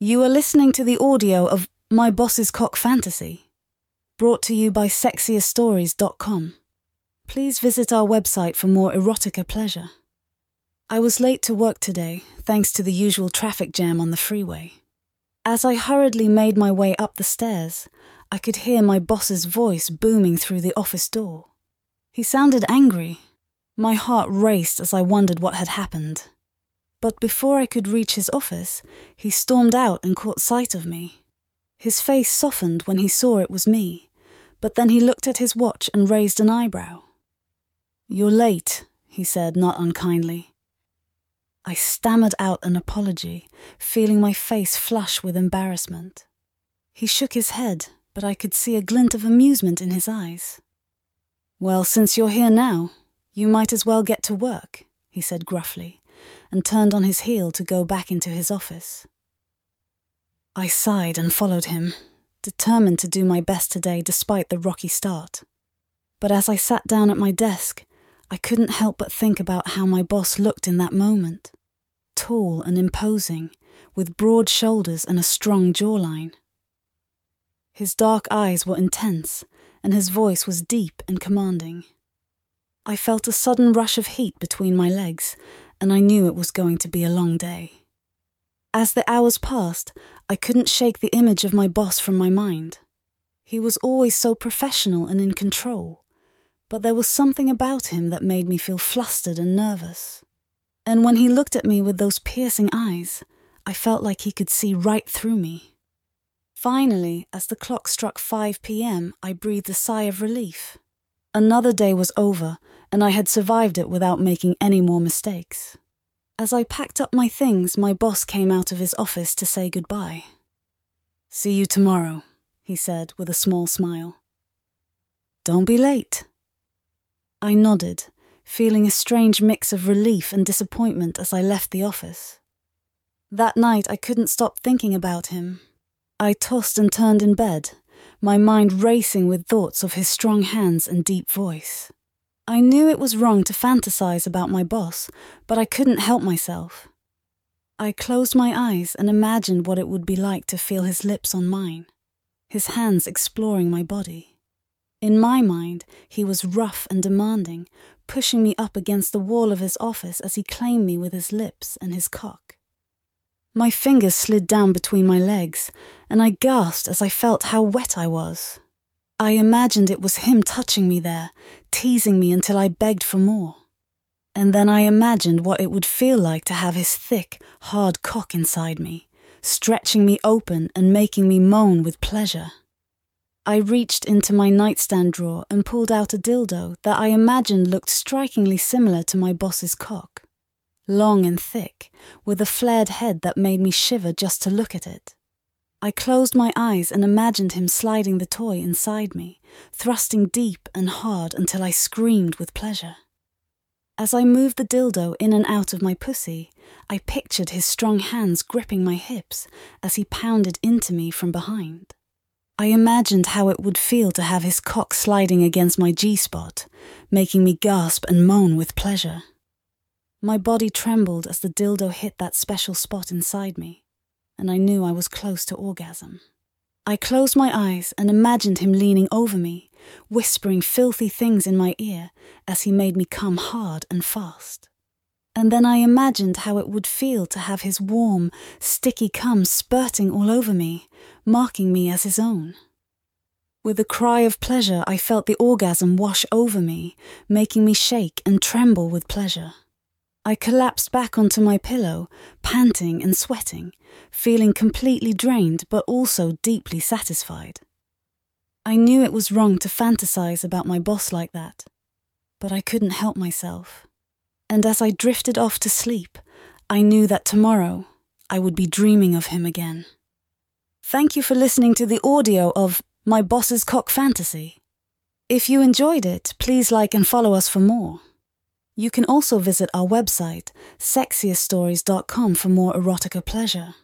You are listening to the audio of My Boss's Cock Fantasy, brought to you by sexieststories.com. Please visit our website for more erotica pleasure. I was late to work today, thanks to the usual traffic jam on the freeway. As I hurriedly made my way up the stairs, I could hear my boss's voice booming through the office door. He sounded angry. My heart raced as I wondered what had happened. But before I could reach his office, he stormed out and caught sight of me. His face softened when he saw it was me, but then he looked at his watch and raised an eyebrow. You're late, he said, not unkindly. I stammered out an apology, feeling my face flush with embarrassment. He shook his head, but I could see a glint of amusement in his eyes. Well, since you're here now, you might as well get to work, he said gruffly, and turned on his heel to go back into his office. I sighed and followed him, determined to do my best today despite the rocky start. But as I sat down at my desk, I couldn't help but think about how my boss looked in that moment tall and imposing, with broad shoulders and a strong jawline. His dark eyes were intense, and his voice was deep and commanding. I felt a sudden rush of heat between my legs, and I knew it was going to be a long day. As the hours passed, I couldn't shake the image of my boss from my mind. He was always so professional and in control, but there was something about him that made me feel flustered and nervous. And when he looked at me with those piercing eyes, I felt like he could see right through me. Finally, as the clock struck 5 p.m., I breathed a sigh of relief. Another day was over, and I had survived it without making any more mistakes. As I packed up my things, my boss came out of his office to say goodbye. See you tomorrow, he said with a small smile. Don't be late. I nodded, feeling a strange mix of relief and disappointment as I left the office. That night I couldn't stop thinking about him. I tossed and turned in bed, my mind racing with thoughts of his strong hands and deep voice. I knew it was wrong to fantasize about my boss, but I couldn't help myself. I closed my eyes and imagined what it would be like to feel his lips on mine, his hands exploring my body. In my mind, he was rough and demanding, pushing me up against the wall of his office as he claimed me with his lips and his cock. My fingers slid down between my legs, and I gasped as I felt how wet I was. I imagined it was him touching me there, teasing me until I begged for more. And then I imagined what it would feel like to have his thick, hard cock inside me, stretching me open and making me moan with pleasure. I reached into my nightstand drawer and pulled out a dildo that I imagined looked strikingly similar to my boss's cock. Long and thick, with a flared head that made me shiver just to look at it. I closed my eyes and imagined him sliding the toy inside me, thrusting deep and hard until I screamed with pleasure. As I moved the dildo in and out of my pussy, I pictured his strong hands gripping my hips as he pounded into me from behind. I imagined how it would feel to have his cock sliding against my G spot, making me gasp and moan with pleasure. My body trembled as the dildo hit that special spot inside me and I knew I was close to orgasm. I closed my eyes and imagined him leaning over me, whispering filthy things in my ear as he made me come hard and fast. And then I imagined how it would feel to have his warm, sticky cum spurting all over me, marking me as his own. With a cry of pleasure, I felt the orgasm wash over me, making me shake and tremble with pleasure. I collapsed back onto my pillow, panting and sweating, feeling completely drained but also deeply satisfied. I knew it was wrong to fantasize about my boss like that, but I couldn't help myself. And as I drifted off to sleep, I knew that tomorrow I would be dreaming of him again. Thank you for listening to the audio of My Boss's Cock Fantasy. If you enjoyed it, please like and follow us for more. You can also visit our website, sexieststories.com, for more erotica pleasure.